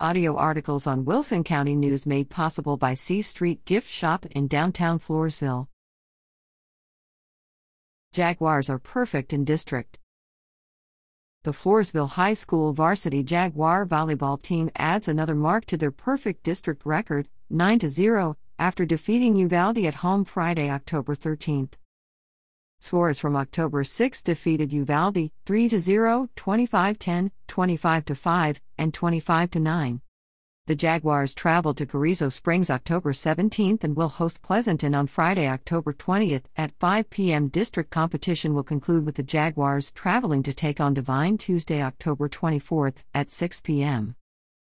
Audio articles on Wilson County News made possible by C Street Gift Shop in downtown Floresville. Jaguars are perfect in district. The Floresville High School varsity Jaguar volleyball team adds another mark to their perfect district record, 9 0, after defeating Uvalde at home Friday, October 13. Scores from October 6 defeated Uvalde 3 0, 25 10, 25 5, and 25 9. The Jaguars travel to Carrizo Springs October 17 and will host Pleasanton on Friday, October 20 at 5 p.m. District competition will conclude with the Jaguars traveling to take on Devine Tuesday, October 24 at 6 p.m.